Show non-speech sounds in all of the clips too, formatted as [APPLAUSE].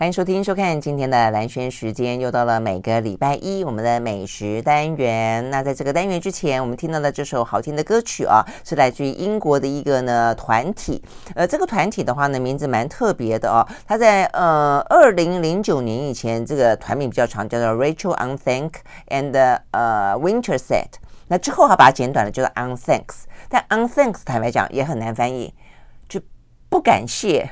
欢迎收听、收看今天的蓝轩时间，又到了每个礼拜一我们的美食单元。那在这个单元之前，我们听到的这首好听的歌曲啊，是来自于英国的一个呢团体。呃，这个团体的话呢，名字蛮特别的哦。他在呃二零零九年以前，这个团名比较长，叫做 Rachel Unthank and 呃 Winterset。那之后他把它简短了，叫做 Unthanks。但 Unthanks 坦白讲也很难翻译，就不感谢。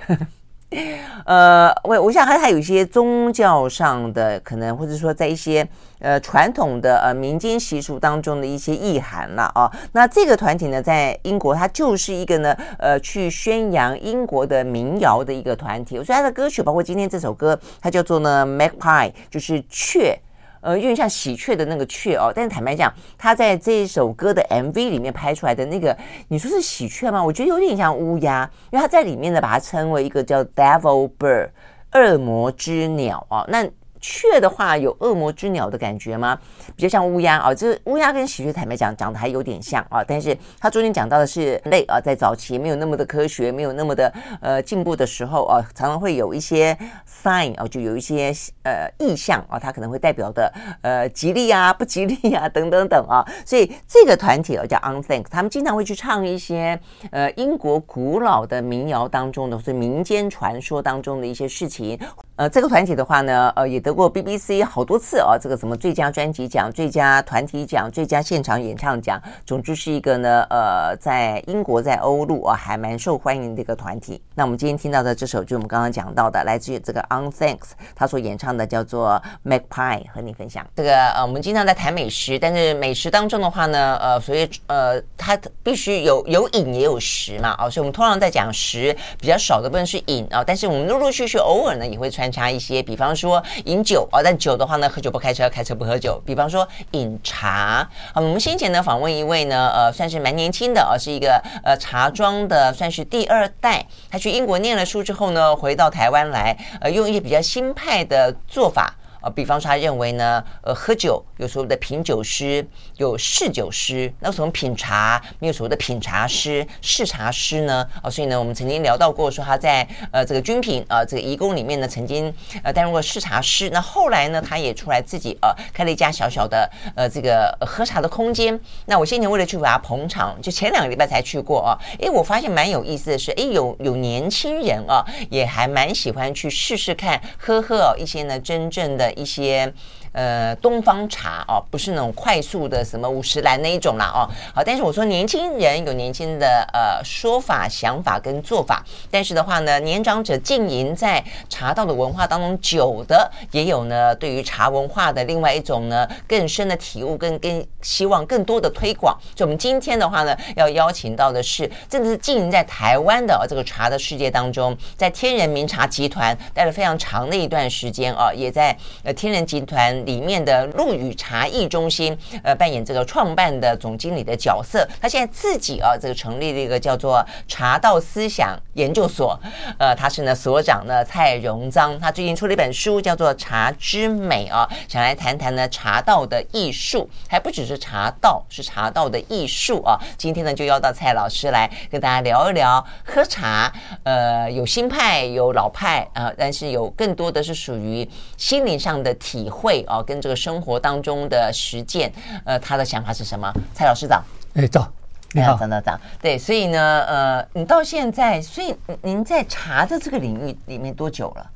[LAUGHS] 呃，我我想还还有一些宗教上的可能，或者说在一些呃传统的呃民间习俗当中的一些意涵了啊。那这个团体呢，在英国，它就是一个呢呃去宣扬英国的民谣的一个团体。所以它的歌曲，包括今天这首歌，它叫做呢 Magpie，就是雀。呃，有点像喜鹊的那个鹊哦，但是坦白讲，他在这一首歌的 MV 里面拍出来的那个，你说是喜鹊吗？我觉得有点像乌鸦，因为他在里面呢，把它称为一个叫 Devil Bird，恶魔之鸟、哦。那雀的话有恶魔之鸟的感觉吗？比较像乌鸦啊，这乌鸦跟喜鹊坦白讲长得还有点像啊，但是它中间讲到的是类啊，在早期没有那么的科学，没有那么的呃进步的时候啊，常常会有一些 sign 啊，就有一些呃意象啊，它可能会代表的呃吉利啊、不吉利啊 [LAUGHS] 等等等啊，所以这个团体啊叫 Unthank，他们经常会去唱一些呃英国古老的民谣当中的或者民间传说当中的一些事情。呃，这个团体的话呢，呃，也得过 BBC 好多次啊，这个什么最佳专辑奖、最佳团体奖、最佳现场演唱奖，总之是一个呢，呃，在英国在欧陆啊还蛮受欢迎的一个团体。那我们今天听到的这首，就我们刚刚讲到的，来自于这个 Unthanks，他所演唱的叫做 Magpie，和你分享。这个呃，我们经常在谈美食，但是美食当中的话呢，呃，所以呃，它必须有有饮也有食嘛，啊，所以我们通常在讲食比较少的部分是饮啊，但是我们陆陆续续偶尔呢也会穿传。差一些，比方说饮酒啊，但酒的话呢，喝酒不开车，开车不喝酒。比方说饮茶，好，我们先前呢访问一位呢，呃，算是蛮年轻的呃，是一个呃茶庄的，算是第二代。他去英国念了书之后呢，回到台湾来，呃，用一些比较新派的做法。啊，比方说，他认为呢，呃，喝酒有所谓的品酒师，有试酒师。那什么品茶没有所谓的品茶师、试茶师呢？啊，所以呢，我们曾经聊到过，说他在呃这个军品啊这个移工里面呢，曾经呃担任过试茶师。那后来呢，他也出来自己呃开了一家小小的呃这个喝茶的空间。那我先前为了去给他捧场，就前两个礼拜才去过啊。诶，我发现蛮有意思的是，诶，有有年轻人啊，也还蛮喜欢去试试看喝喝哦一些呢真正的。一些。呃，东方茶哦，不是那种快速的什么五十岚那一种啦哦。好，但是我说年轻人有年轻的呃说法、想法跟做法，但是的话呢，年长者经营在茶道的文化当中久的，也有呢对于茶文化的另外一种呢更深的体悟跟跟希望更多的推广。所以我们今天的话呢，要邀请到的是，真的是经营在台湾的这个茶的世界当中，在天人茗茶集团待了非常长的一段时间啊，也在呃天人集团。里面的陆羽茶艺中心，呃，扮演这个创办的总经理的角色。他现在自己啊，这个成立了一个叫做茶道思想研究所。呃，他是呢所长呢蔡荣章，他最近出了一本书，叫做《茶之美》啊，想来谈谈呢茶道的艺术，还不只是茶道，是茶道的艺术啊。今天呢就邀到蔡老师来跟大家聊一聊喝茶。呃，有新派，有老派啊，呃，但是有更多的是属于心灵上的体会啊。跟这个生活当中的实践，呃，他的想法是什么？蔡老师早，哎，早，你好，张道长，对，所以呢，呃，你到现在，所以您在茶的这个领域里面多久了？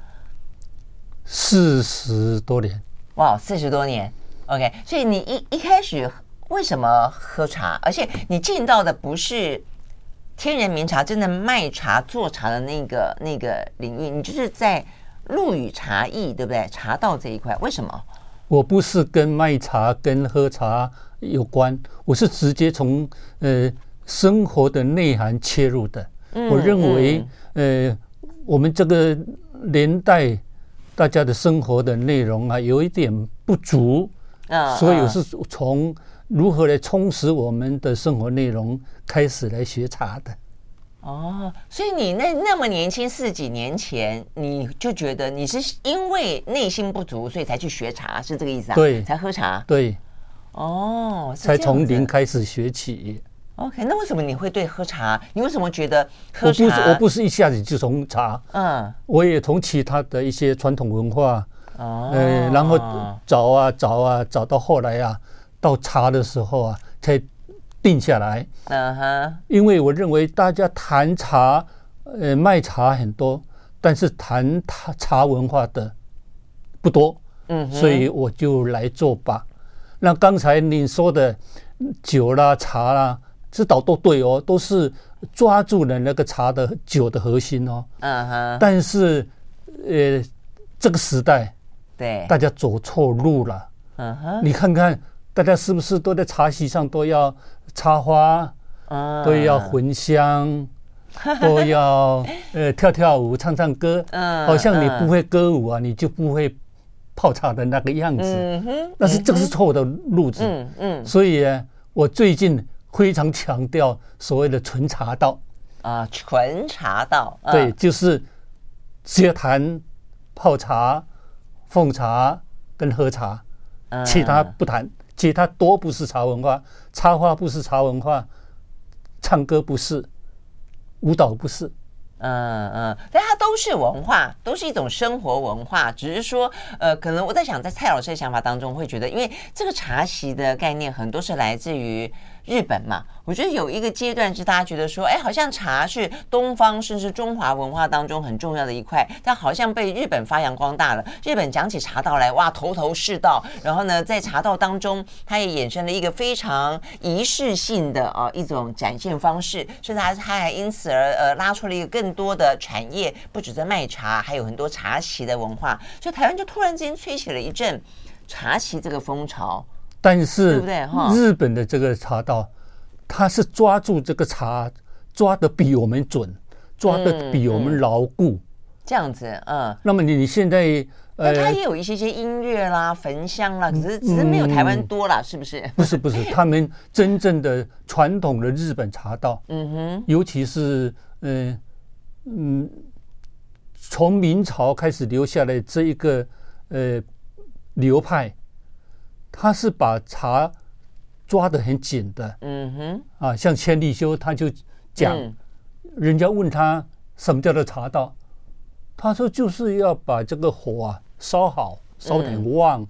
四十多年，哇，四十多年，OK，所以你一一开始为什么喝茶？而且你进到的不是天人名茶，真的卖茶做茶的那个那个领域，你就是在陆羽茶艺，对不对？茶道这一块，为什么？我不是跟卖茶、跟喝茶有关，我是直接从呃生活的内涵切入的。我认为，呃，我们这个年代大家的生活的内容啊，有一点不足，所以我是从如何来充实我们的生活内容开始来学茶的。哦，所以你那那么年轻，四几年前你就觉得你是因为内心不足，所以才去学茶，是这个意思啊？对，才喝茶。对，哦，才从零开始学起。OK，那为什么你会对喝茶？你为什么觉得喝茶？我不是我不是一下子就从茶，嗯，我也从其他的一些传统文化，哦，呃，然后找啊找啊找到后来啊，到茶的时候啊，才定下来。嗯哼，因为我认为大家谈茶，呃，卖茶很多，但是谈茶茶文化的不多，嗯，所以我就来做吧。那刚才你说的酒啦、茶啦。这倒都对哦，都是抓住了那个茶的酒的核心哦。嗯哼。但是，呃，这个时代，对，大家走错路了。嗯哼。你看看，大家是不是都在茶席上都要插花？啊。都要焚香，都要呃跳跳舞、唱唱歌。嗯。好像你不会歌舞啊，你就不会泡茶的那个样子。嗯哼。但是这个是错的路子。嗯嗯。所以，我最近。非常强调所谓的纯茶道啊，纯茶道，对，就是只谈泡茶、奉茶跟喝茶，其他不谈，其他多不是茶文化，插花不是茶文化，唱歌不是，舞蹈不是。嗯嗯，但它都是文化，都是一种生活文化。只是说，呃，可能我在想，在蔡老师的想法当中，会觉得，因为这个茶席的概念很多是来自于。日本嘛，我觉得有一个阶段是大家觉得说，哎，好像茶是东方甚至中华文化当中很重要的一块，但好像被日本发扬光大了。日本讲起茶道来，哇，头头是道。然后呢，在茶道当中，它也衍生了一个非常仪式性的啊一种展现方式，甚至它它还因此而呃拉出了一个更多的产业，不止在卖茶，还有很多茶席的文化。所以台湾就突然之间吹起了一阵茶席这个风潮。但是，日本的这个茶道，它是抓住这个茶，抓的比我们准，抓的比我们牢固。这样子，嗯。那么你你现在，呃，它也有一些些音乐啦、焚香啦，只是只是没有台湾多啦，是不是？不是不是，他们真正的传统的日本茶道，嗯哼，尤其是嗯嗯，从明朝开始留下来这一个呃流派。他是把茶抓得很紧的，嗯哼，啊，像千利休他就讲，人家问他什么叫做茶道，他说就是要把这个火啊烧好，烧得很旺，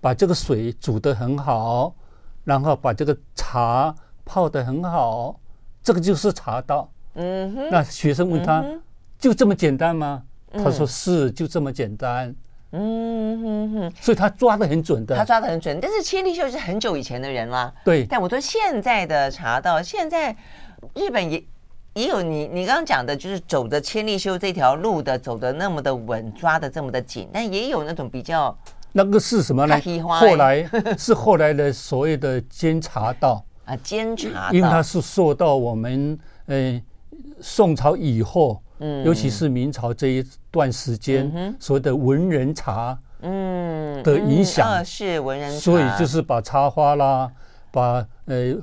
把这个水煮得很好，然后把这个茶泡得很好，这个就是茶道。嗯哼，那学生问他，就这么简单吗？他说是，就这么简单。嗯哼哼，所以他抓的很准的，他抓的很准。但是千利秀是很久以前的人啦，对。但我说现在的茶道，现在日本也也有你你刚刚讲的，就是走的千利休这条路的，走的那么的稳，抓的这么的紧。但也有那种比较，那个是什么呢？后来 [LAUGHS] 是后来的所谓的监察道啊，监察道，因为它是受到我们呃宋朝以后。嗯，尤其是明朝这一段时间，所谓的文人茶，嗯，的影响是文人茶，所以就是把插花啦，把呃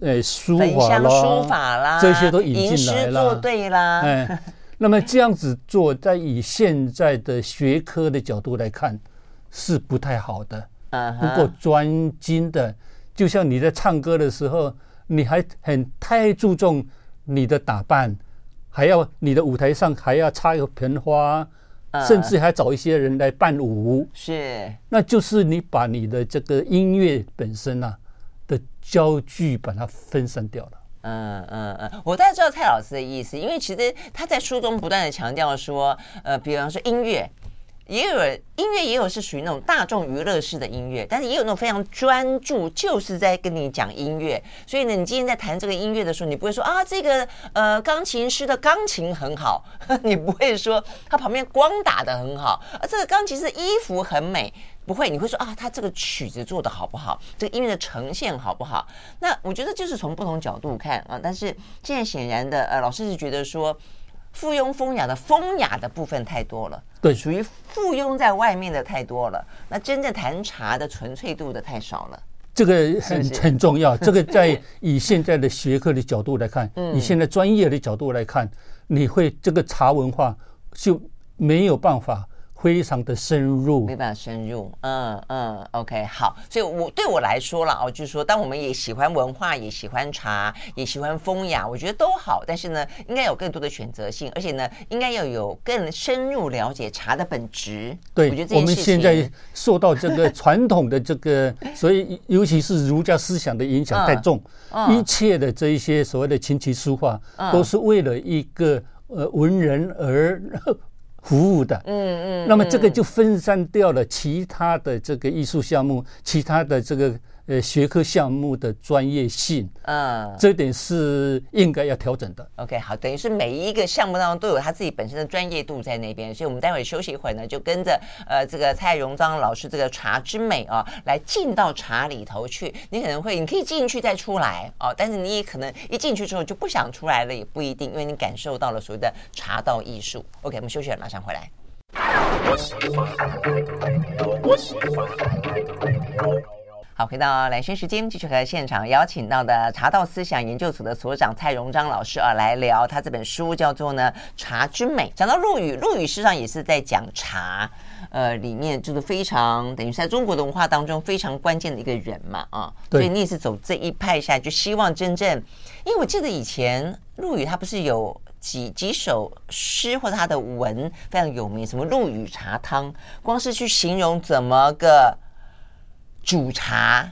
呃书法啦，书法啦，这些都引进来了，吟诗作对啦。哎，那么这样子做，在以现在的学科的角度来看，是不太好的。嗯，不够专精的，就像你在唱歌的时候，你还很太注重你的打扮。还要你的舞台上还要插一盆花，甚至还找一些人来伴舞，是，那就是你把你的这个音乐本身啊的焦距把它分散掉了。嗯嗯嗯，我大概知道蔡老师的意思，因为其实他在书中不断的强调说，呃，比方说音乐。也有音乐，也有是属于那种大众娱乐式的音乐，但是也有那种非常专注，就是在跟你讲音乐。所以呢，你今天在弹这个音乐的时候，你不会说啊，这个呃钢琴师的钢琴很好，[LAUGHS] 你不会说他旁边光打得很好，啊，这个钢琴师的衣服很美，不会，你会说啊，他这个曲子做得好不好，这个音乐的呈现好不好？那我觉得就是从不同角度看啊，但是现在显然的，呃，老师是觉得说。附庸风雅的风雅的部分太多了，对，属于附庸在外面的太多了。那真正谈茶的纯粹度的太少了，这个很很重要。[LAUGHS] 这个在以现在的学科的角度来看，以现在专业的角度来看，你会这个茶文化就没有办法非常的深入，没办法深入。嗯嗯，OK，好。所以我对我来说了哦，就是说，当我们也喜欢文化，也喜欢茶，也喜欢风雅，我觉得都好。但是呢，应该有更多的选择性，而且呢，应该要有更深入了解茶的本质。对，我觉得我们现在受到这个传统的这个，[LAUGHS] 所以尤其是儒家思想的影响太重，嗯嗯、一切的这一些所谓的琴棋书画，嗯、都是为了一个呃文人而。服务的，嗯嗯，那么这个就分散掉了其他的这个艺术项目，其他的这个。呃，学科项目的专业性，嗯，这点是应该要调整的。OK，好，等于是每一个项目当中都有他自己本身的专业度在那边，所以我们待会休息一会儿呢，就跟着呃这个蔡荣章老师这个茶之美啊，来进到茶里头去。你可能会，你可以进去再出来哦，但是你也可能一进去之后就不想出来了，也不一定，因为你感受到了所谓的茶道艺术。OK，我们休息了，马上回来。好，回到兰萱时间，继续和现场邀请到的茶道思想研究所的所长蔡荣章老师啊来聊他这本书，叫做呢《茶之美》。讲到陆羽，陆羽实际上也是在讲茶，呃，里面就是非常等于在中国的文化当中非常关键的一个人嘛，啊，所以你也是走这一派下来，就希望真正，因为我记得以前陆羽他不是有几几首诗或者他的文非常有名，什么陆羽茶汤，光是去形容怎么个。煮茶，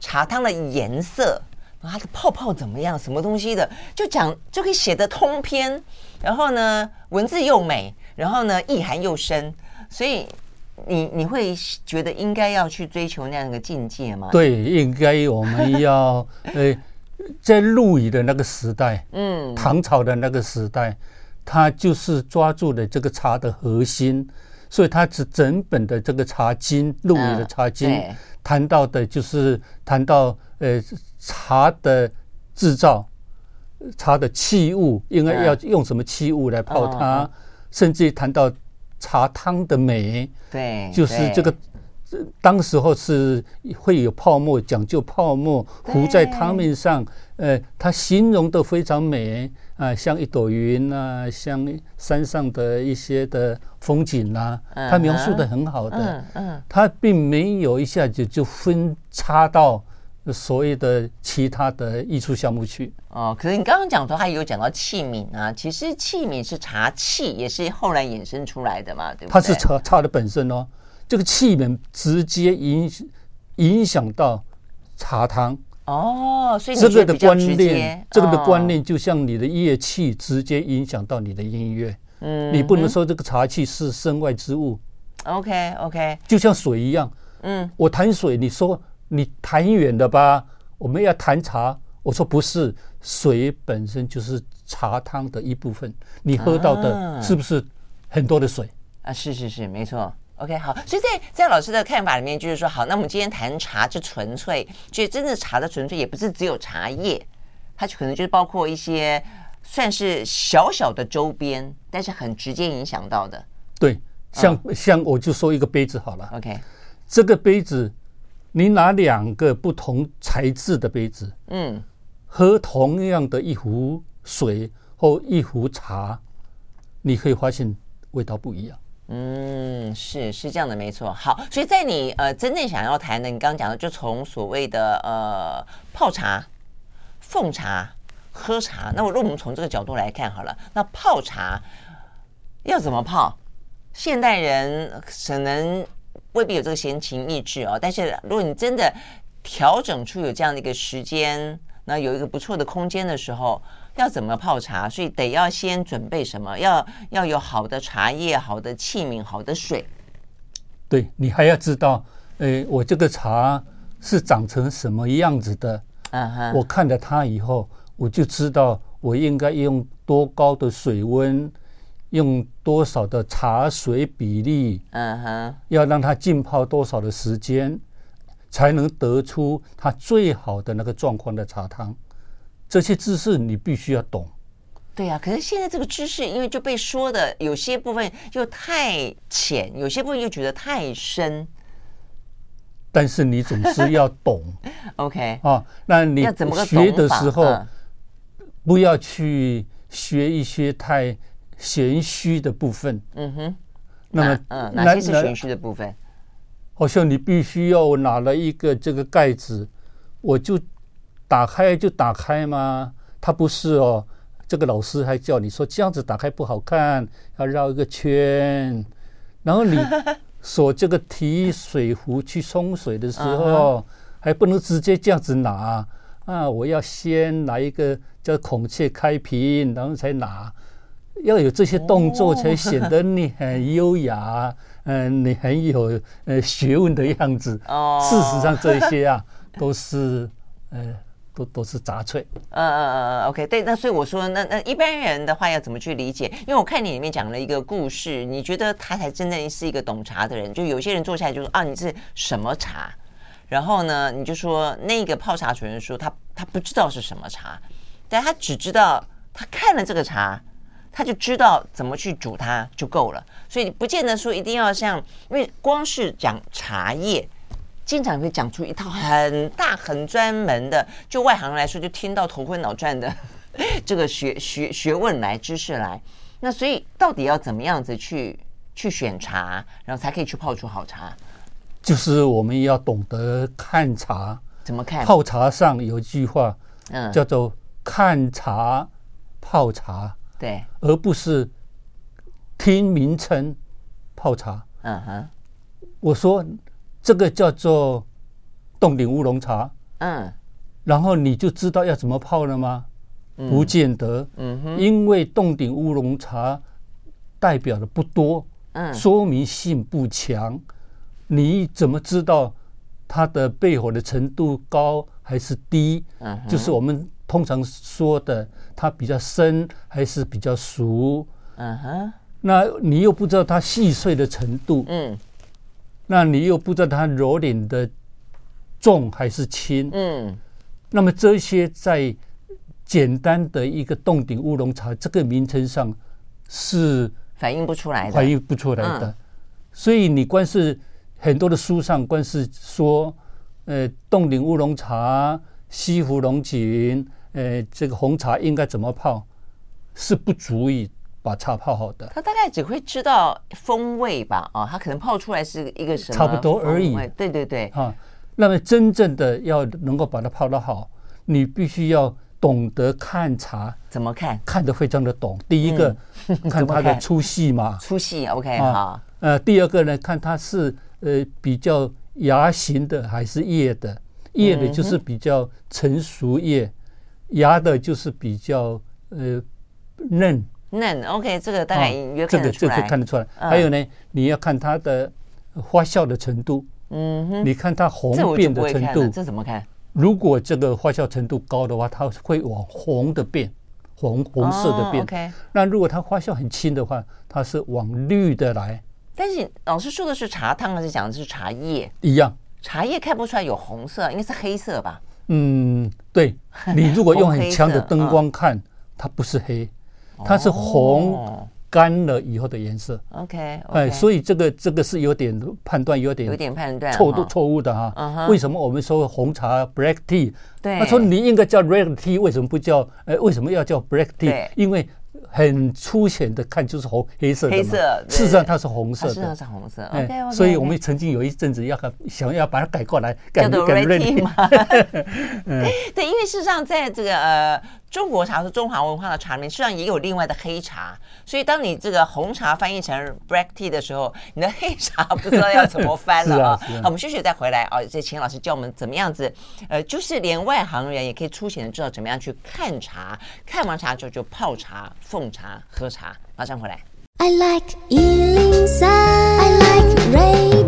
茶汤的颜色，然后它的泡泡怎么样，什么东西的，就讲就可以写得通篇。然后呢，文字又美，然后呢，意涵又深。所以你你会觉得应该要去追求那样一个境界吗？对，应该我们要 [LAUGHS] 呃，在陆羽的那个时代，嗯，唐朝的那个时代，他就是抓住了这个茶的核心，所以他是整本的这个茶经，陆羽的茶经。嗯谈到的就是谈到呃茶的制造，茶的器物应该要用什么器物来泡它，甚至于谈到茶汤的美，对，就是这个当时候是会有泡沫，讲究泡沫糊在汤面上，呃，它形容的非常美。啊，像一朵云啊，像山上的一些的风景啊，他描述的很好的。嗯嗯，他并没有一下子就分叉到所谓的其他的艺术项目去。哦，可是你刚刚讲说还有讲到器皿啊，其实器皿是茶器，也是后来衍生出来的嘛，对不对？它是茶茶的本身哦，这个器皿直接影影响到茶汤。哦，所以这个的观念，这个的观念就像你的乐器直接影响到你的音乐。嗯，你不能说这个茶器是身外之物。OK OK，就像水一样。嗯，我谈水，你说你谈远的吧？我们要谈茶，我说不是，水本身就是茶汤的一部分。你喝到的是不是很多的水？啊，是是是，没错。OK，好，所以在在老师的看法里面，就是说，好，那我们今天谈茶，就纯粹，就真的茶的纯粹，也不是只有茶叶，它就可能就是包括一些算是小小的周边，但是很直接影响到的。对，像、哦、像我就说一个杯子好了。OK，这个杯子，你拿两个不同材质的杯子，嗯，喝同样的一壶水或一壶茶，你可以发现味道不一样。嗯，是是这样的，没错。好，所以在你呃真正想要谈的，你刚刚讲的，就从所谓的呃泡茶、奉茶、喝茶。那我如果我们从这个角度来看好了，那泡茶要怎么泡？现代人可能未必有这个闲情逸致哦。但是如果你真的调整出有这样的一个时间，那有一个不错的空间的时候。要怎么泡茶？所以得要先准备什么？要要有好的茶叶、好的器皿、好的水。对，你还要知道，诶，我这个茶是长成什么样子的？嗯哼。我看了它以后，我就知道我应该用多高的水温，用多少的茶水比例。嗯哼。要让它浸泡多少的时间，才能得出它最好的那个状况的茶汤。这些知识你必须要懂，对呀、啊。可是现在这个知识，因为就被说的有些部分又太浅，有些部分又觉得太深。但是你总是要懂，[LAUGHS] OK 啊？那你学的时候，不要去学一些太玄虚的部分。嗯哼，那么，嗯，哪些是玄虚的部分？好像你必须要拿了一个这个盖子，我就打开就打开吗？他不是哦，这个老师还叫你说这样子打开不好看，要绕一个圈。然后你 [LAUGHS] 锁这个提水壶去冲水的时候，还不能直接这样子拿啊！我要先拿一个叫孔雀开屏，然后才拿。要有这些动作，才显得你很优雅，嗯、呃，你很有呃学问的样子。哦，事实上这些啊，都是呃，都都是杂碎。嗯嗯嗯，OK，对。那所以我说，那那一般人的话要怎么去理解？因为我看你里面讲了一个故事，你觉得他才真正是一个懂茶的人。就有些人坐下来就说啊，你是什么茶？然后呢，你就说那个泡茶主人说他他不知道是什么茶，但他只知道他看了这个茶。他就知道怎么去煮它就够了，所以不见得说一定要像，因为光是讲茶叶，经常会讲出一套很大很专门的，就外行人来说就听到头昏脑转的这个学学学问来知识来。那所以到底要怎么样子去去选茶，然后才可以去泡出好茶？就是我们要懂得看茶，怎么看？泡茶上有一句话，嗯，叫做看茶泡茶。对，而不是听名称泡茶。嗯哼，我说这个叫做冻顶乌龙茶。嗯，然后你就知道要怎么泡了吗？不见得。嗯哼，因为冻顶乌龙茶代表的不多，嗯，说明性不强。你怎么知道它的焙火的程度高还是低？嗯，就是我们。通常说的，它比较深还是比较熟？嗯哼，那你又不知道它细碎的程度，嗯，那你又不知道它揉捻的重还是轻，嗯，那么这些在简单的一个洞顶乌龙茶这个名称上是反映不出来的，反映不出来的。所以你光是很多的书上，光是说，呃，洞顶乌龙茶、西湖龙井。呃，这个红茶应该怎么泡，是不足以把茶泡好的。他大概只会知道风味吧？啊，他可能泡出来是一个什么？差不多而已。对对对。啊，那么真正的要能够把它泡得好，你必须要懂得看茶。怎么看？看得非常的懂。第一个，嗯、[LAUGHS] 看它的粗细嘛。粗细，OK，好。呃，第二个呢，看它是呃比较芽型的还是叶的？叶的就是比较成熟叶。芽的就是比较呃嫩嫩，OK，这个大概也看得出来，这个这个看得出来。还有呢，你要看它的发酵的程度，嗯哼，你看它红变的程度，这怎么看？如果这个发酵程度高的话，它会往红的变，红红色的变。OK，那如果它发酵很轻的话，它是往绿的来。但是老师说的是茶汤还是讲的是茶叶？一样，茶叶看不出来有红色，应该是黑色吧？嗯，对，[LAUGHS] 你如果用很强的灯光看，它不是黑，它是红干了以后的颜色。OK，哎，所以这个这个是有点判断，有点有点判断错错误的哈。为什么我们说红茶 black tea？对，他说你应该叫 red tea，为什么不叫？哎，为什么要叫 black tea？因为。很粗浅的看就是红黑色的，黑色。事实上它是红色的，事实上是红色。哎，所以我们曾经有一阵子要想要把它改过来，改成 red tea 嘛。[LAUGHS] 对，因为事实上在这个呃。中国茶是中华文化的茶里面，实际上也有另外的黑茶。所以当你这个红茶翻译成 black tea 的时候，你的黑茶不知道要怎么翻了 [LAUGHS] 啊！好，我们休息再回来啊！这秦老师教我们怎么样子，呃，就是连外行人也可以粗浅的知道怎么样去看茶，看完茶之后就泡茶、奉茶、喝茶。马上回来。I like 103, I like radio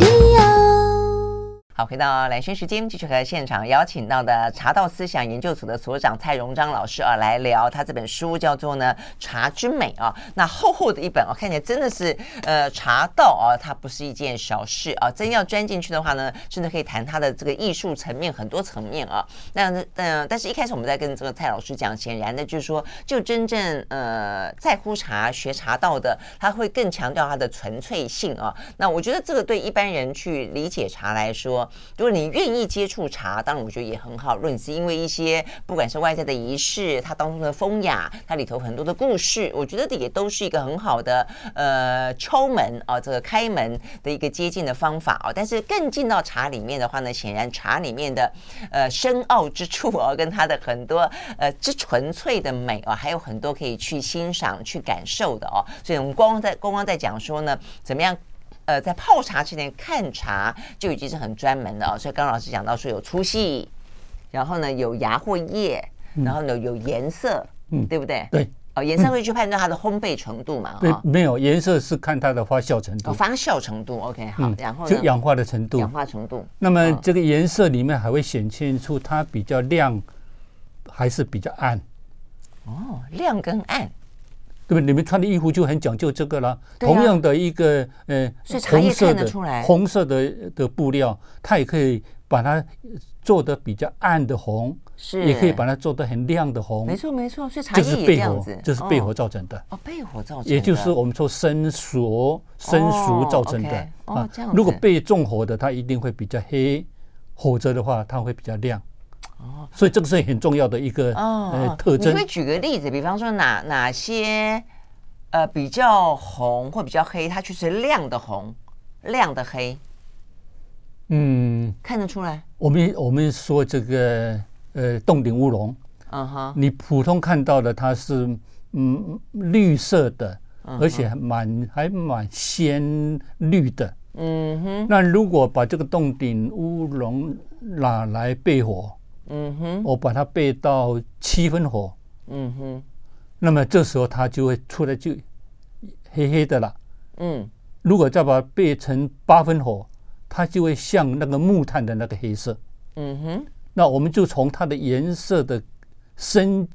好，回到兰萱时间，继续和现场邀请到的茶道思想研究所的所长蔡荣章老师啊，来聊他这本书叫做呢《茶之美》啊。那厚厚的一本啊，看起来真的是呃茶道啊，它不是一件小事啊。真要钻进去的话呢，甚至可以谈它的这个艺术层面很多层面啊。那嗯，但是一开始我们在跟这个蔡老师讲，显然的就是说，就真正呃在乎茶、学茶道的，他会更强调它的纯粹性啊。那我觉得这个对一般人去理解茶来说。如果你愿意接触茶，当然我觉得也很好。如果你是因为一些不管是外在的仪式，它当中的风雅，它里头很多的故事，我觉得也都是一个很好的呃敲门啊，这个开门的一个接近的方法啊。但是更进到茶里面的话呢，显然茶里面的呃深奥之处啊，[LAUGHS] 跟它的很多呃之纯粹的美啊，还有很多可以去欣赏、去感受的哦。所以我们光光在光光在讲说呢，怎么样？呃，在泡茶之前看茶就已经是很专门的哦。所以刚老师讲到说有粗细，然后呢有芽或叶，然后呢有颜色，嗯，对不对？对。哦，颜色会去判断它的烘焙程度嘛？对，没有颜色是看它的发酵程度。发酵程度，OK，好。然后就氧化的程度。氧化程度。那么这个颜色里面还会显现出它比较亮，还是比较暗？哦，亮跟暗。对不对？你们穿的衣服就很讲究这个了。同样的一个呃红色的红色的的布料，它也可以把它做的比较暗的红，是也可以把它做的很亮的红。没错没错，所以茶叶也这样子，这是被火造成的。哦，被火造成的，也就是我们说生熟生熟造成的啊。如果被纵火的，它一定会比较黑；否则的话，它会比较亮。哦，所以这个是很重要的一个呃特征。你会举个例子，比方说哪哪些呃比较红或比较黑，它就是亮的红，亮的黑。嗯，看得出来。我们我们说这个呃洞顶乌龙，嗯哼，你普通看到的它是嗯绿色的，而且蛮还蛮鲜绿的。嗯哼，那如果把这个洞顶乌龙拿来焙火。嗯哼，我把它焙到七分火，嗯哼，那么这时候它就会出来就黑黑的了，嗯，如果再把它焙成八分火，它就会像那个木炭的那个黑色，嗯哼，那我们就从它的颜色的深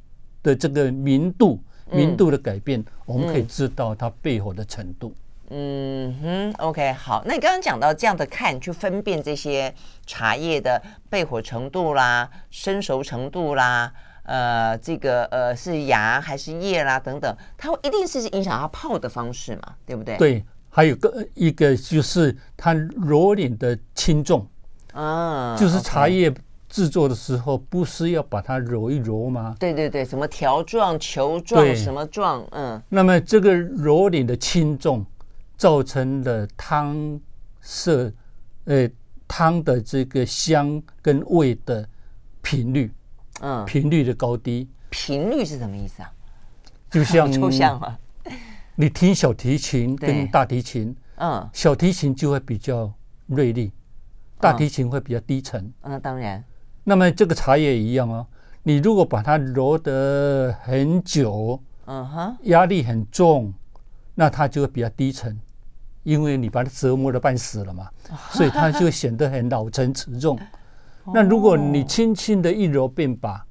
的这个明度、明度的改变，我们可以知道它焙火的程度。嗯哼，OK，好。那你刚刚讲到这样的看，去分辨这些茶叶的焙火程度啦、生熟程度啦，呃，这个呃是芽还是叶啦等等，它一定是影响它泡的方式嘛，对不对？对，还有个一个就是它揉捻的轻重啊，就是茶叶制作的时候不是要把它揉一揉吗？对对对，什么条状、球状、什么状，嗯。那么这个揉捻的轻重。造成了汤色，呃，汤的这个香跟味的频率，嗯，频率的高低。频率是什么意思啊？就像 [LAUGHS] 抽象啊。你听小提琴跟大提琴，嗯，小提琴就会比较锐利，大提琴会比较低沉。嗯，当然。那么这个茶叶一样哦，你如果把它揉得很久，嗯哼，压力很重，那它就会比较低沉。因为你把它折磨的半死了嘛，所以它就显得很老成持重。[LAUGHS] 那如果你轻轻的一揉便拔，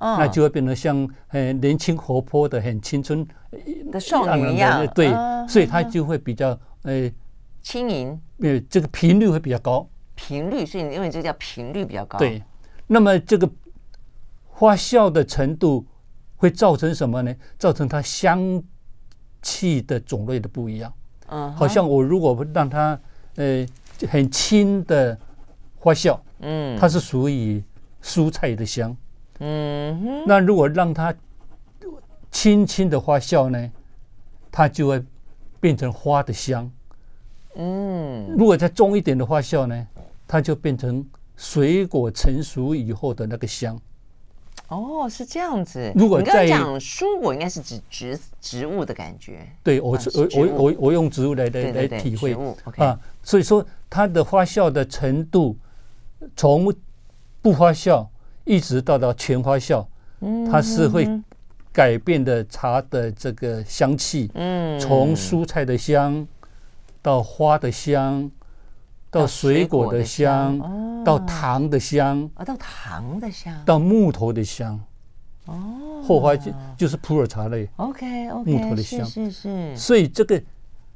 那就会变得像很年轻活泼的、很青春的少女一样。对，所以它就会比较呃轻盈。呃，这个频率会比较高。频率，所以因为这叫频率比较高。对，那么这个发酵的程度会造成什么呢？造成它香气的种类的不一样。嗯，好像我如果让它呃很轻的发酵，嗯，它是属于蔬菜的香，嗯，那如果让它轻轻的发酵呢，它就会变成花的香，嗯，如果再重一点的发酵呢，它就变成水果成熟以后的那个香。哦，是这样子。如果在讲蔬果，应该是指植植物的感觉。对，我我我我我用植物来来来体会啊，所以说它的发酵的程度，从不发酵一直到到全发酵，它是会改变的茶的这个香气。嗯，从蔬菜的香到花的香。到水果的香，到糖的香，啊，到糖的香，到木头的香，哦，后花就就是普洱茶类，OK OK，木头的香，是是。所以这个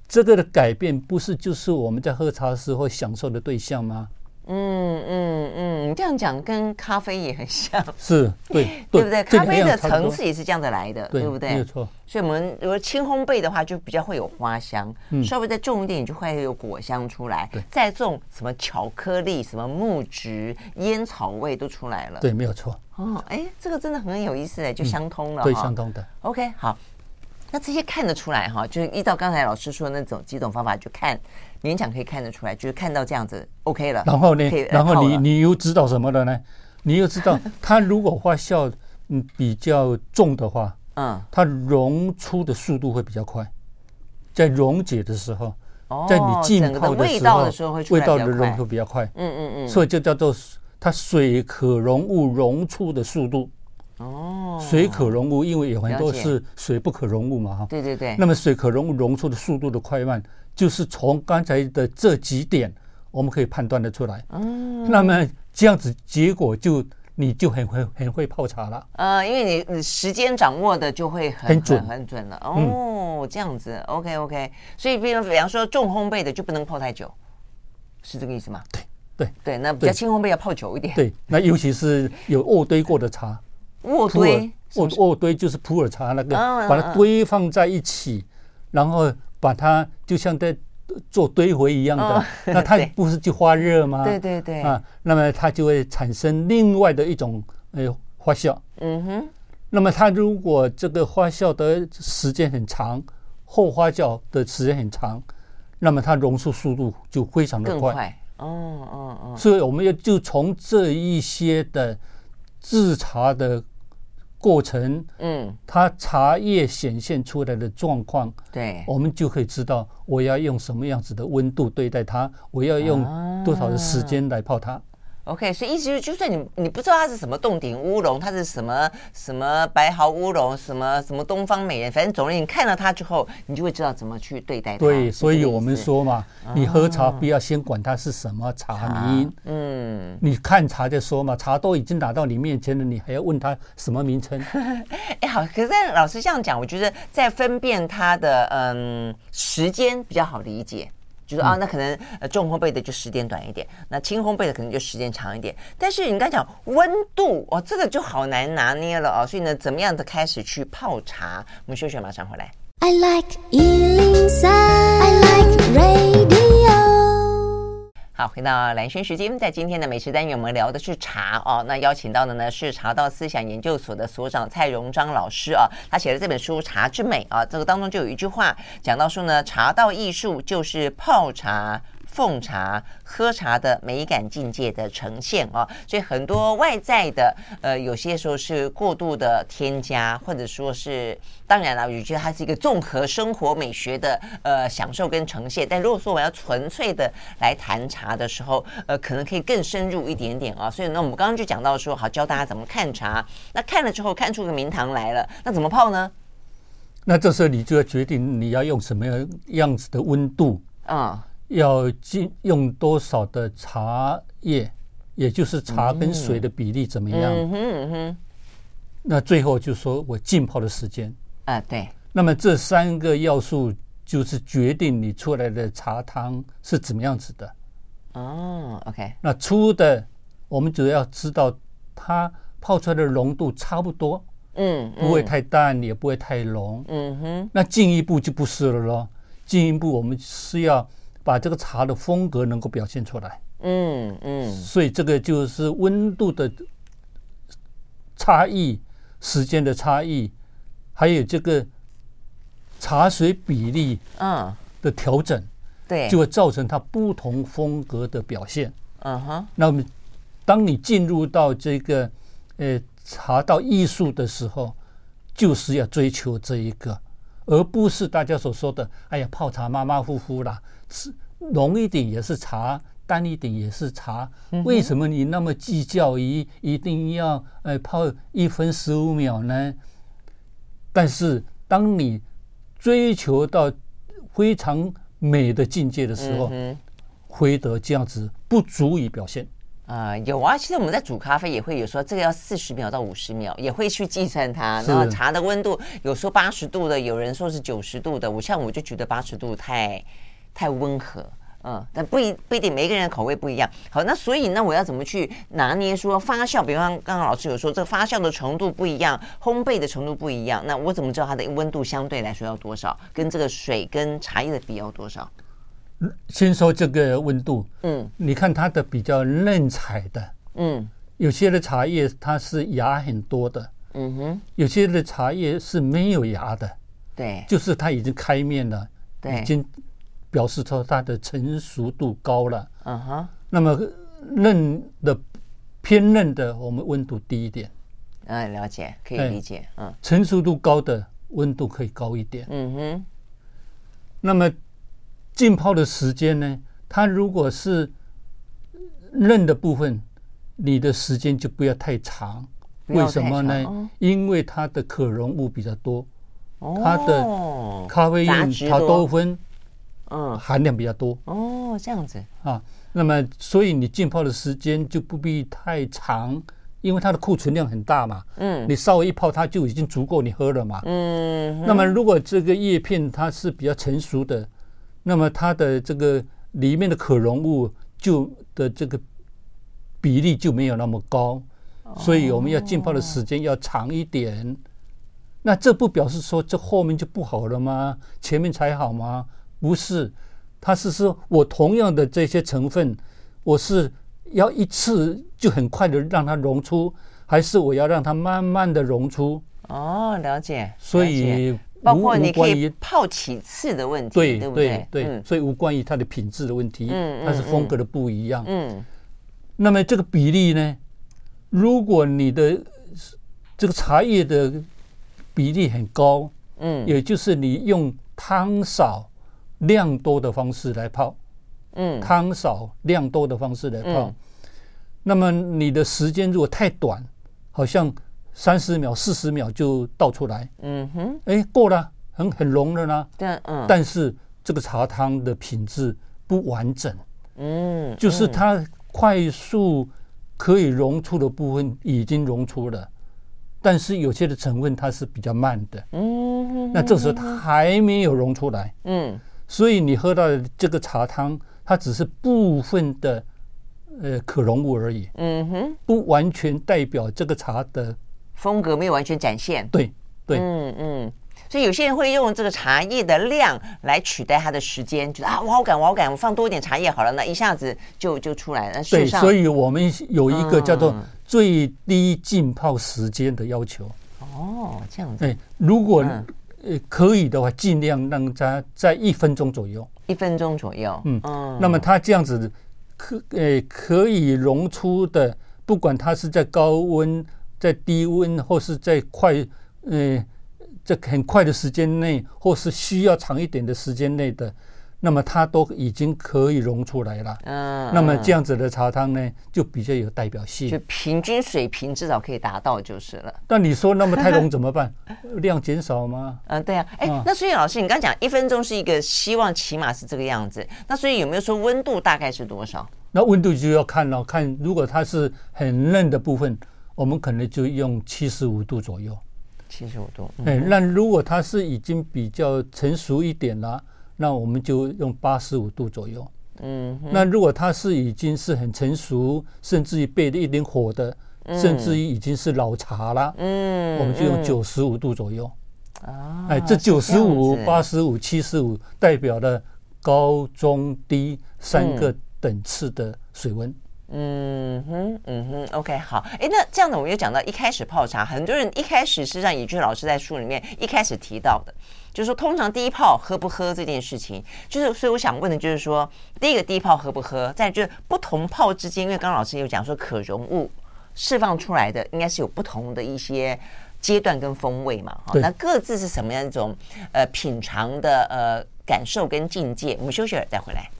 这个的改变，不是就是我们在喝茶时候享受的对象吗？嗯嗯嗯，你这样讲跟咖啡也很像，[LAUGHS] 是对对不对？咖啡的层次也是这样子来的，对不对？没有错。所以我们如果轻烘焙的话，就比较会有花香，稍微再重一点，就会有果香出来。对，再重什么巧克力、什么木质、烟草味都出来了。对，没有错。哦，哎，这个真的很有意思哎，就相通了。对，相通的。OK，好。那这些看得出来哈，就是依照刚才老师说的那种几种方法，就看勉强可以看得出来，就是看到这样子 OK 了。然后呢，然后你你又知道什么了呢？你又知道 [LAUGHS] 它如果发酵嗯比较重的话，嗯，它溶出的速度会比较快，在溶解的时候，在你浸泡的时候，味道的融会比较快。嗯嗯嗯，所以就叫做它水可溶物溶出的速度。哦，水可溶物，因为有很多是水不可溶物嘛，哈。对对对。那么水可溶物溶出的速度的快慢，就是从刚才的这几点，我们可以判断得出来。嗯。那么这样子，结果就你就很会很会泡茶了。呃，因为你你时间掌握的就会很很准很准了。哦，这样子，OK OK。所以，比方比方说重烘焙的就不能泡太久，是这个意思吗？对对对。那比较轻烘焙要泡久一点。对，那尤其是有渥堆过的茶。渥堆，渥渥堆就是普洱茶那个，把它堆放在一起，然后把它就像在做堆肥一样的，[LAUGHS] 那它不是就发热吗？对对对。啊，那么它就会产生另外的一种呃发酵。嗯哼。那么它如果这个发酵的时间很长，后发酵的时间很长，那么它溶出速度就非常的快。哦哦哦。所以我们要就从这一些的制茶的。过程，嗯，它茶叶显现出来的状况，对，我们就可以知道我要用什么样子的温度对待它，我要用多少的时间来泡它。OK，所以意思就是，就算你你不知道它是什么洞顶乌龙，它是什么什么白毫乌龙，什么什么东方美人，反正总之你看了它之后，你就会知道怎么去对待它。对，所以我们说嘛，你喝茶不要先管它是什么茶名，嗯，你看茶就说嘛，茶都已经拿到你面前了，你还要问它什么名称？[LAUGHS] 哎，好，可是老师这样讲，我觉得在分辨它的嗯时间比较好理解。就是啊，那可能呃重烘焙的就时间短一点，那轻烘焙的可能就时间长一点。但是你刚才讲温度哦，这个就好难拿捏了哦。所以呢，怎么样的开始去泡茶？我们休息，马上回来。I like 103, I like radio 好，回到蓝轩时间，在今天的美食单元，我们聊的是茶哦。那邀请到的呢是茶道思想研究所的所长蔡荣章老师啊，他写的这本书《茶之美》啊，这个当中就有一句话讲到说呢，茶道艺术就是泡茶。奉茶、喝茶的美感境界的呈现啊，所以很多外在的呃，有些时候是过度的添加，或者说是当然了，我觉得它是一个综合生活美学的呃享受跟呈现。但如果说我要纯粹的来谈茶的时候，呃，可能可以更深入一点点啊。所以呢，我们刚刚就讲到说，好教大家怎么看茶。那看了之后，看出个名堂来了，那怎么泡呢？那这时候你就要决定你要用什么样样子的温度啊。要进用多少的茶叶，也就是茶跟水的比例怎么样？嗯哼嗯哼。那最后就说我浸泡的时间啊，对。那么这三个要素就是决定你出来的茶汤是怎么样子的。哦，OK。那粗的我们主要知道它泡出来的浓度差不多，嗯，不会太淡，也不会太浓。嗯哼。那进一步就不是了咯。进一步我们是要。把这个茶的风格能够表现出来，嗯嗯，所以这个就是温度的差异、时间的差异，还有这个茶水比例嗯的调整，对，就会造成它不同风格的表现。嗯哼，那么当你进入到这个呃茶道艺术的时候，就是要追求这一个。而不是大家所说的，哎呀，泡茶马马虎虎啦，是浓一点也是茶，淡一点也是茶。为什么你那么计较一一定要呃泡一分十五秒呢？但是当你追求到非常美的境界的时候，会得这样子不足以表现。啊、呃，有啊，其实我们在煮咖啡也会有说这个要四十秒到五十秒，也会去计算它。然后茶的温度有说八十度的，有人说是九十度的。我像我就觉得八十度太太温和，嗯，但不一不一定，每个人的口味不一样。好，那所以那我要怎么去拿捏说发酵？比方刚刚老师有说，这个发酵的程度不一样，烘焙的程度不一样，那我怎么知道它的温度相对来说要多少？跟这个水跟茶叶的比要多少？先说这个温度，嗯，你看它的比较嫩采的，嗯，有些的茶叶它是芽很多的，嗯哼，有些的茶叶是没有芽的，对，就是它已经开面了，对，已经。表示出它的成熟度高了，嗯哼。那么嫩的偏嫩的，我们温度低一点。嗯，了解，可以理解。嗯，成熟度高的温度可以高一点。嗯哼。那么浸泡的时间呢？它如果是嫩的部分，你的时间就不要太长。为什么呢？因为它的可溶物比较多，它的咖啡因、茶多酚。嗯，含量比较多哦，这样子啊，那么所以你浸泡的时间就不必太长，因为它的库存量很大嘛。嗯，你稍微一泡，它就已经足够你喝了嘛。嗯，那么如果这个叶片它是比较成熟的，那么它的这个里面的可溶物就的这个比例就没有那么高，所以我们要浸泡的时间要长一点。那这不表示说这后面就不好了吗？前面才好吗？不是，它是说我同样的这些成分，我是要一次就很快的让它溶出，还是我要让它慢慢的溶出？哦，了解。所以包括你可以泡几次的问题，对对对？所以无关于它的品质的问题，嗯，它是风格的不一样。嗯。那么这个比例呢？如果你的这个茶叶的比例很高，嗯，也就是你用汤少。量多的方式来泡，嗯，汤少量多的方式来泡，嗯、那么你的时间如果太短，好像三十秒、四十秒就倒出来，嗯哼，哎，过了，很很浓了呢，对，嗯，但是这个茶汤的品质不完整，嗯，就是它快速可以溶出的部分已经溶出了，但是有些的成分它是比较慢的，嗯，那这时候它还没有溶出来，嗯。所以你喝到的这个茶汤，它只是部分的呃可溶物而已，嗯哼，不完全代表这个茶的风格没有完全展现。对对，嗯嗯。所以有些人会用这个茶叶的量来取代它的时间，觉得啊，我好赶，我好赶，我放多一点茶叶好了，那一下子就就出来了。对，所以我们有一个叫做最低浸泡时间的要求。哦，这样子。对，如果。呃，可以的话，尽量让它在一分钟左右。一分钟左右，嗯，嗯，那么它这样子可呃可以溶出的，不管它是在高温、在低温，或是在快呃在很快的时间内，或是需要长一点的时间内的。那么它都已经可以溶出来了，嗯，那么这样子的茶汤呢，就比较有代表性，就平均水平至少可以达到就是了。但你说那么太浓怎么办？[LAUGHS] 量减少吗？嗯，对啊，哎，那所以老师，你刚讲一分钟是一个希望，起码是这个样子。那所以有没有说温度大概是多少？那温度就要看了，看如果它是很嫩的部分，我们可能就用七十五度左右。七十五度，哎，那如果它是已经比较成熟一点了。那我们就用八十五度左右。嗯，那如果它是已经是很成熟，甚至于备了一点火的，甚至于已经是老茶了，嗯，我们就用九十五度左右。啊，哎，这九十五、八十五、七十五代表了高中低三个等次的水温。嗯哼，嗯哼，OK，好。哎，那这样子，我们又讲到一开始泡茶，很多人一开始是让以俊老师在书里面一开始提到的。就是说，通常第一泡喝不喝这件事情，就是所以我想问的就是说，第一个第一泡喝不喝，再就是不同泡之间，因为刚刚老师有讲说，可溶物释放出来的应该是有不同的一些阶段跟风味嘛，哈，那各自是什么样一种呃品尝的呃感受跟境界？我们休息会儿再回来。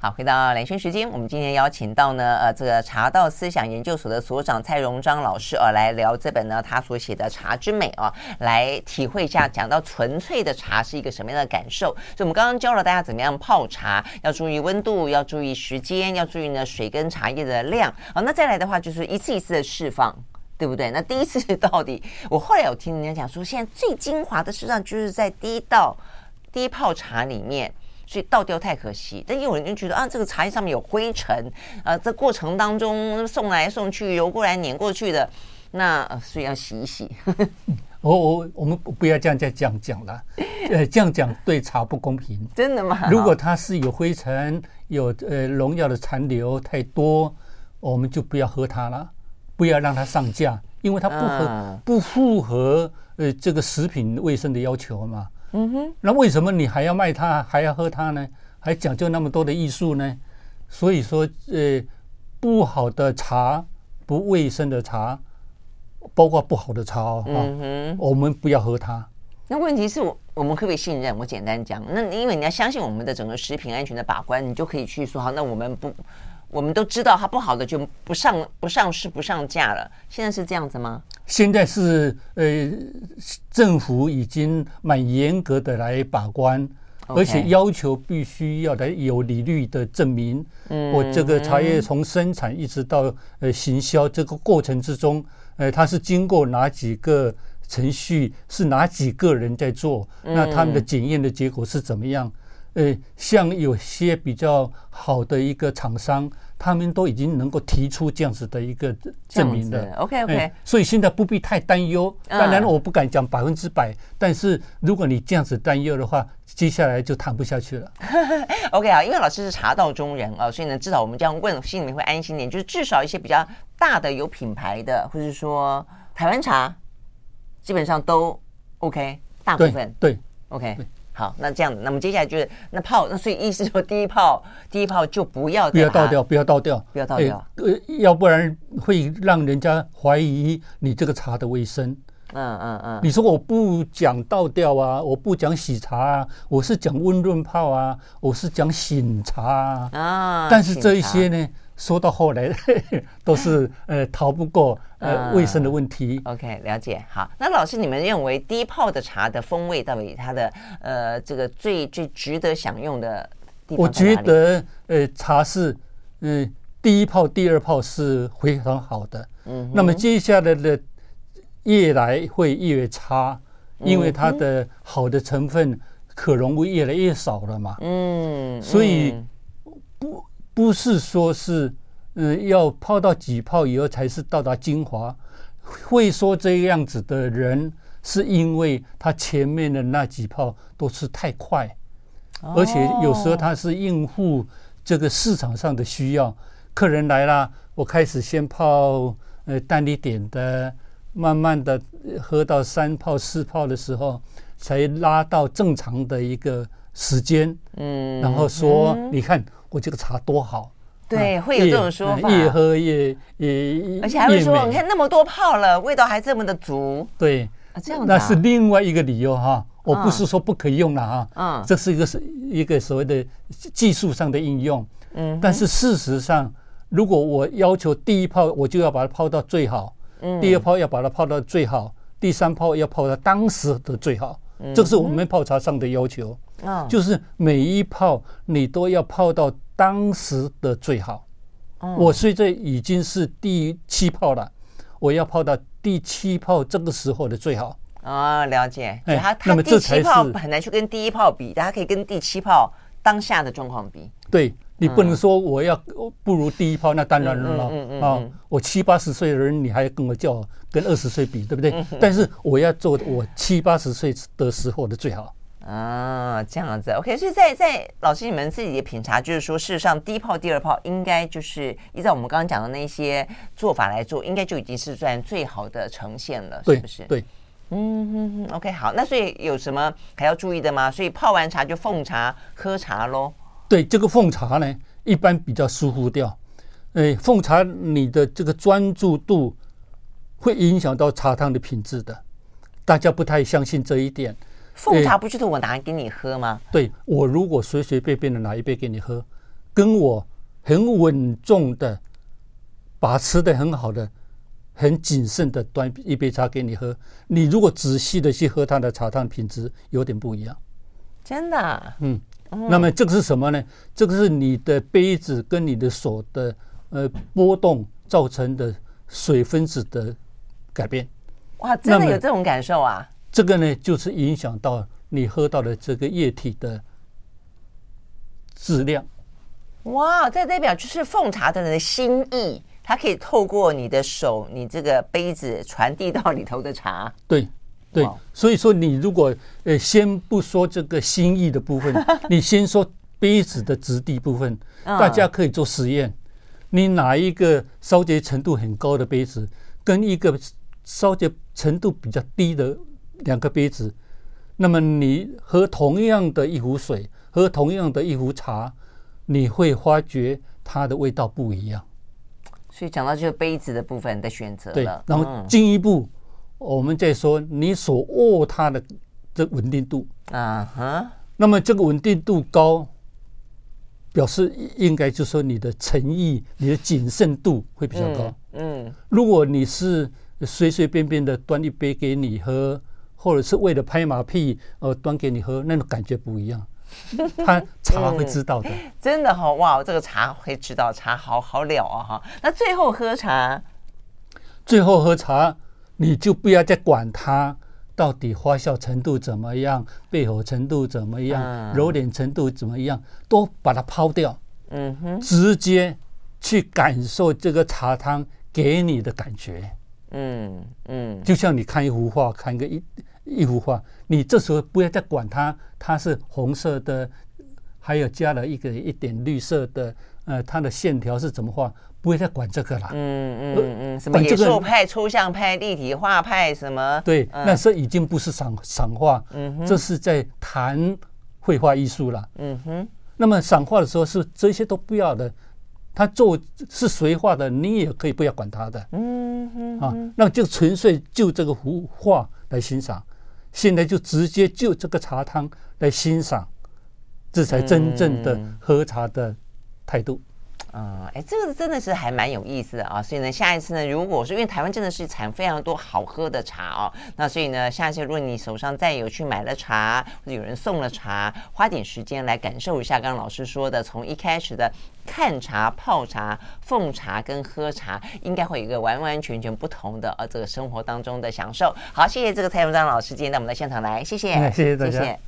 好，回到兰萱时间，我们今天邀请到呢，呃，这个茶道思想研究所的所长蔡荣章老师啊，来聊这本呢他所写的《茶之美》啊，来体会一下，讲到纯粹的茶是一个什么样的感受。所以，我们刚刚教了大家怎么样泡茶，要注意温度，要注意时间，要注意呢水跟茶叶的量。好，那再来的话就是一次一次的释放。对不对？那第一次到底，我后来有听人家讲说，现在最精华的实际上就是在第一道第一泡茶里面，所以倒掉太可惜。但有人就觉得啊，这个茶叶上面有灰尘，呃，这过程当中送来送去、揉过来碾过去的，那、呃、所以要洗一洗。我我我们不要这样再这样讲了，呃，这样讲对茶不公平。[LAUGHS] 真的吗？如果它是有灰尘、有呃农药的残留太多，我们就不要喝它了。不要让它上架，因为它不合、嗯、不符合呃这个食品卫生的要求嘛。嗯哼。那为什么你还要卖它，还要喝它呢？还讲究那么多的艺术呢？所以说，呃，不好的茶、不卫生的茶，包括不好的茶哦，嗯哼，我们不要喝它。那问题是我我们可不可以信任？我简单讲，那因为你要相信我们的整个食品安全的把关，你就可以去说好，那我们不。我们都知道它不好的就不上不上市不上架了。现在是这样子吗？现在是呃，政府已经蛮严格的来把关，而且要求必须要来有利率的证明。嗯，我这个茶叶从生产一直到呃行销这个过程之中，呃，它是经过哪几个程序，是哪几个人在做？那他们的检验的结果是怎么样？呃，像有些比较好的一个厂商，他们都已经能够提出这样子的一个证明的。OK OK，所以现在不必太担忧。当然，我不敢讲百分之百，但是如果你这样子担忧的话，接下来就谈不下去了。[LAUGHS] OK 啊，因为老师是茶道中人啊，所以呢，至少我们这样问，心里面会安心点。就是至少一些比较大的有品牌的，或者说台湾茶，基本上都 OK，大部分对，对 OK。好，那这样子，那么接下来就是那泡，那所以意思说第一泡，第一泡就不要不要倒掉，不要倒掉，不要倒掉，呃，要不然会让人家怀疑你这个茶的卫生。嗯嗯嗯，你说我不讲倒掉啊，我不讲洗茶啊，我是讲温润泡啊，我是讲醒茶啊。啊，但是这一些呢？说到后来，[LAUGHS] 都是呃逃不过呃卫生的问题。OK，了解。好，那老师，你们认为第一泡的茶的风味到底它的呃这个最最值得享用的地方？我觉得呃茶是嗯第一泡、第二泡是非常好的。嗯，那么接下来的越来会越差，因为它的好的成分可溶物越来越少了嘛。嗯，所以不。不是说是，嗯，要泡到几泡以后才是到达精华。会说这样子的人，是因为他前面的那几泡都是太快，而且有时候他是应付这个市场上的需要。客人来了，我开始先泡呃淡一点的，慢慢的喝到三泡四泡的时候，才拉到正常的一个时间。嗯，然后说，你看。我这个茶多好，对，会有这种说法，越喝越越，而且还会说，你看那么多泡了，味道还这么的足，对，这样，那是另外一个理由哈。我不是说不可以用了哈，嗯，这是一个是一个所谓的技术上的应用，嗯，但是事实上，如果我要求第一泡我就要把它泡到最好，嗯，第二泡要把它泡到最好，第三泡要泡到当时的最好，这是我们泡茶上的要求，嗯，就是每一泡你都要泡到。当时的最好，我现在已经是第七泡了，我要泡到第七泡这个时候的最好。哦，了解。哎，它它第七泡很难去跟第一泡比，大家可以跟第七泡当下的状况比。对，你不能说我要不如第一泡，那当然了。嗯嗯啊，我七八十岁的人，你还跟我叫跟二十岁比，对不对？但是我要做我七八十岁的时候的最好。啊，这样子，OK。所以在在老师你们自己的品茶，就是说，事实上，第一泡、第二泡应该就是依照我们刚刚讲的那些做法来做，应该就已经是算最好的呈现了，是不是？对，嗯哼哼，OK。好，那所以有什么还要注意的吗？所以泡完茶就奉茶喝茶喽。对，这个奉茶呢，一般比较疏忽掉。哎，奉茶你的这个专注度会影响到茶汤的品质的，大家不太相信这一点。奉茶不就是我拿给你喝吗？对，我如果随随便便的拿一杯给你喝，跟我很稳重的把持的很好的、很谨慎的端一杯茶给你喝，你如果仔细的去喝它的茶汤品质有点不一样。真的啊？嗯。那么这个是什么呢？这个是你的杯子跟你的手的呃波动造成的水分子的改变。哇，真的有这种感受啊！这个呢，就是影响到你喝到的这个液体的质量。哇，这代表就是奉茶的人的心意，它可以透过你的手，你这个杯子传递到里头的茶。对，对，所以说你如果呃先不说这个心意的部分，[LAUGHS] 你先说杯子的质地部分，大家可以做实验。你拿一个烧结程度很高的杯子，跟一个烧结程度比较低的两个杯子，那么你喝同样的一壶水，喝同样的一壶茶。你会发觉它的味道不一样，所以讲到这个杯子的部分的选择了。对，然后进一步，我们再说你所握它的这稳定度啊哈。那么这个稳定度高，表示应该就是说你的诚意、你的谨慎度会比较高。嗯，如果你是随随便便的端一杯给你喝，或者是为了拍马屁呃端给你喝，那种感觉不一样。[LAUGHS] 他茶会知道的，嗯、真的哈、哦、哇！这个茶会知道，茶好好了啊哈。那最后喝茶，最后喝茶，你就不要再管它到底发酵程度怎么样，焙火程度怎么样，嗯、揉捻程度怎么样，都把它抛掉。嗯哼，直接去感受这个茶汤给你的感觉。嗯嗯，就像你看一幅画，看个一。一幅画，你这时候不要再管它，它是红色的，还有加了一个一点绿色的，呃，它的线条是怎么画？不会再管这个了。嗯嗯嗯，什么野兽派、抽象派、立体画派什么？对，那是已经不是赏赏画，这是在谈绘画艺术了。嗯哼，那么赏画的时候是这些都不要的，他做是谁画的，你也可以不要管他的。嗯哼，啊，那就纯粹就这个幅画来欣赏。现在就直接就这个茶汤来欣赏，这才真正的喝茶的态度。啊，哎，这个真的是还蛮有意思的啊！所以呢，下一次呢，如果说因为台湾真的是产非常多好喝的茶哦，那所以呢，下一次如果你手上再有去买了茶，或者有人送了茶，花点时间来感受一下刚刚老师说的，从一开始的看茶、泡茶、奉茶跟喝茶，应该会有一个完完全全不同的呃这个生活当中的享受。好，谢谢这个蔡荣章老师今天到我们的现场来，谢谢，谢谢大家。谢谢。